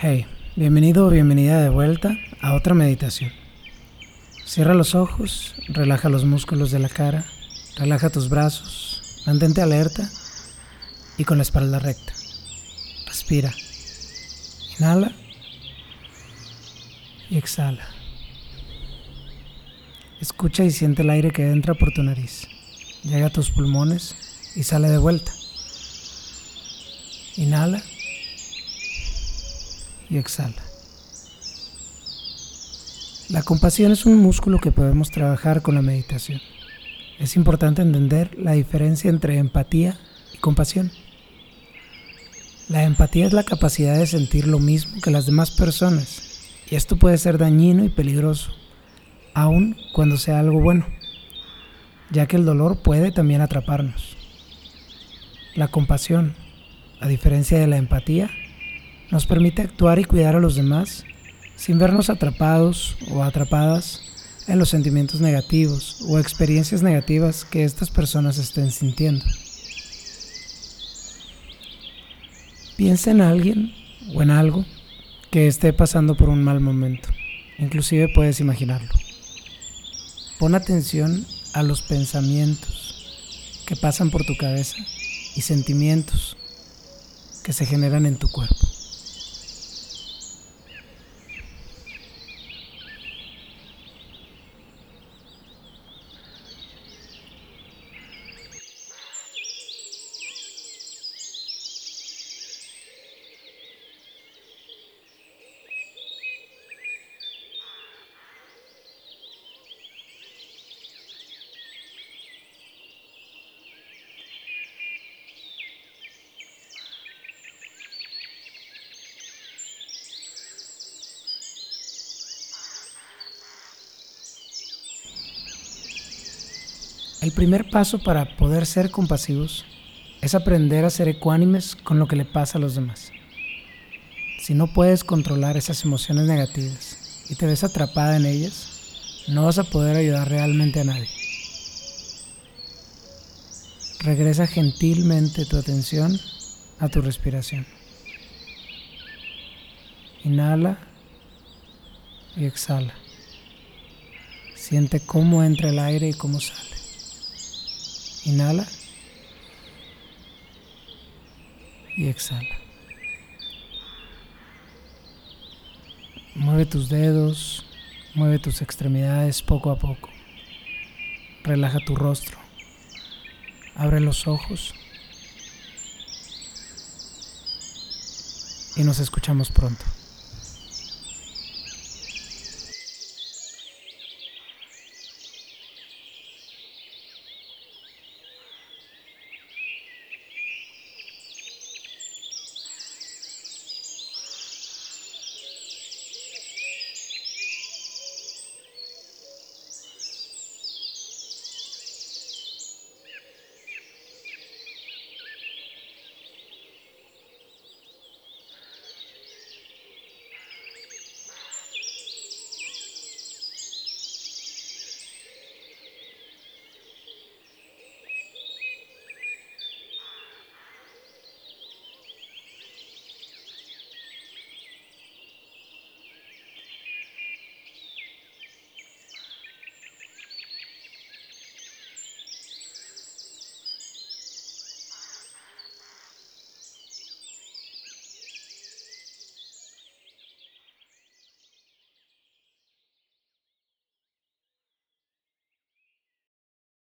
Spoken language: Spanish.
Hey, bienvenido o bienvenida de vuelta a otra meditación. Cierra los ojos, relaja los músculos de la cara, relaja tus brazos, mantente alerta y con la espalda recta. Respira. Inhala y exhala. Escucha y siente el aire que entra por tu nariz. Llega a tus pulmones y sale de vuelta. Inhala y exhala. La compasión es un músculo que podemos trabajar con la meditación. Es importante entender la diferencia entre empatía y compasión. La empatía es la capacidad de sentir lo mismo que las demás personas y esto puede ser dañino y peligroso, aun cuando sea algo bueno, ya que el dolor puede también atraparnos. La compasión, a diferencia de la empatía, nos permite actuar y cuidar a los demás sin vernos atrapados o atrapadas en los sentimientos negativos o experiencias negativas que estas personas estén sintiendo. Piensa en alguien o en algo que esté pasando por un mal momento. Inclusive puedes imaginarlo. Pon atención a los pensamientos que pasan por tu cabeza y sentimientos que se generan en tu cuerpo. El primer paso para poder ser compasivos es aprender a ser ecuánimes con lo que le pasa a los demás. Si no puedes controlar esas emociones negativas y te ves atrapada en ellas, no vas a poder ayudar realmente a nadie. Regresa gentilmente tu atención a tu respiración. Inhala y exhala. Siente cómo entra el aire y cómo sale. Inhala y exhala. Mueve tus dedos, mueve tus extremidades poco a poco. Relaja tu rostro. Abre los ojos. Y nos escuchamos pronto.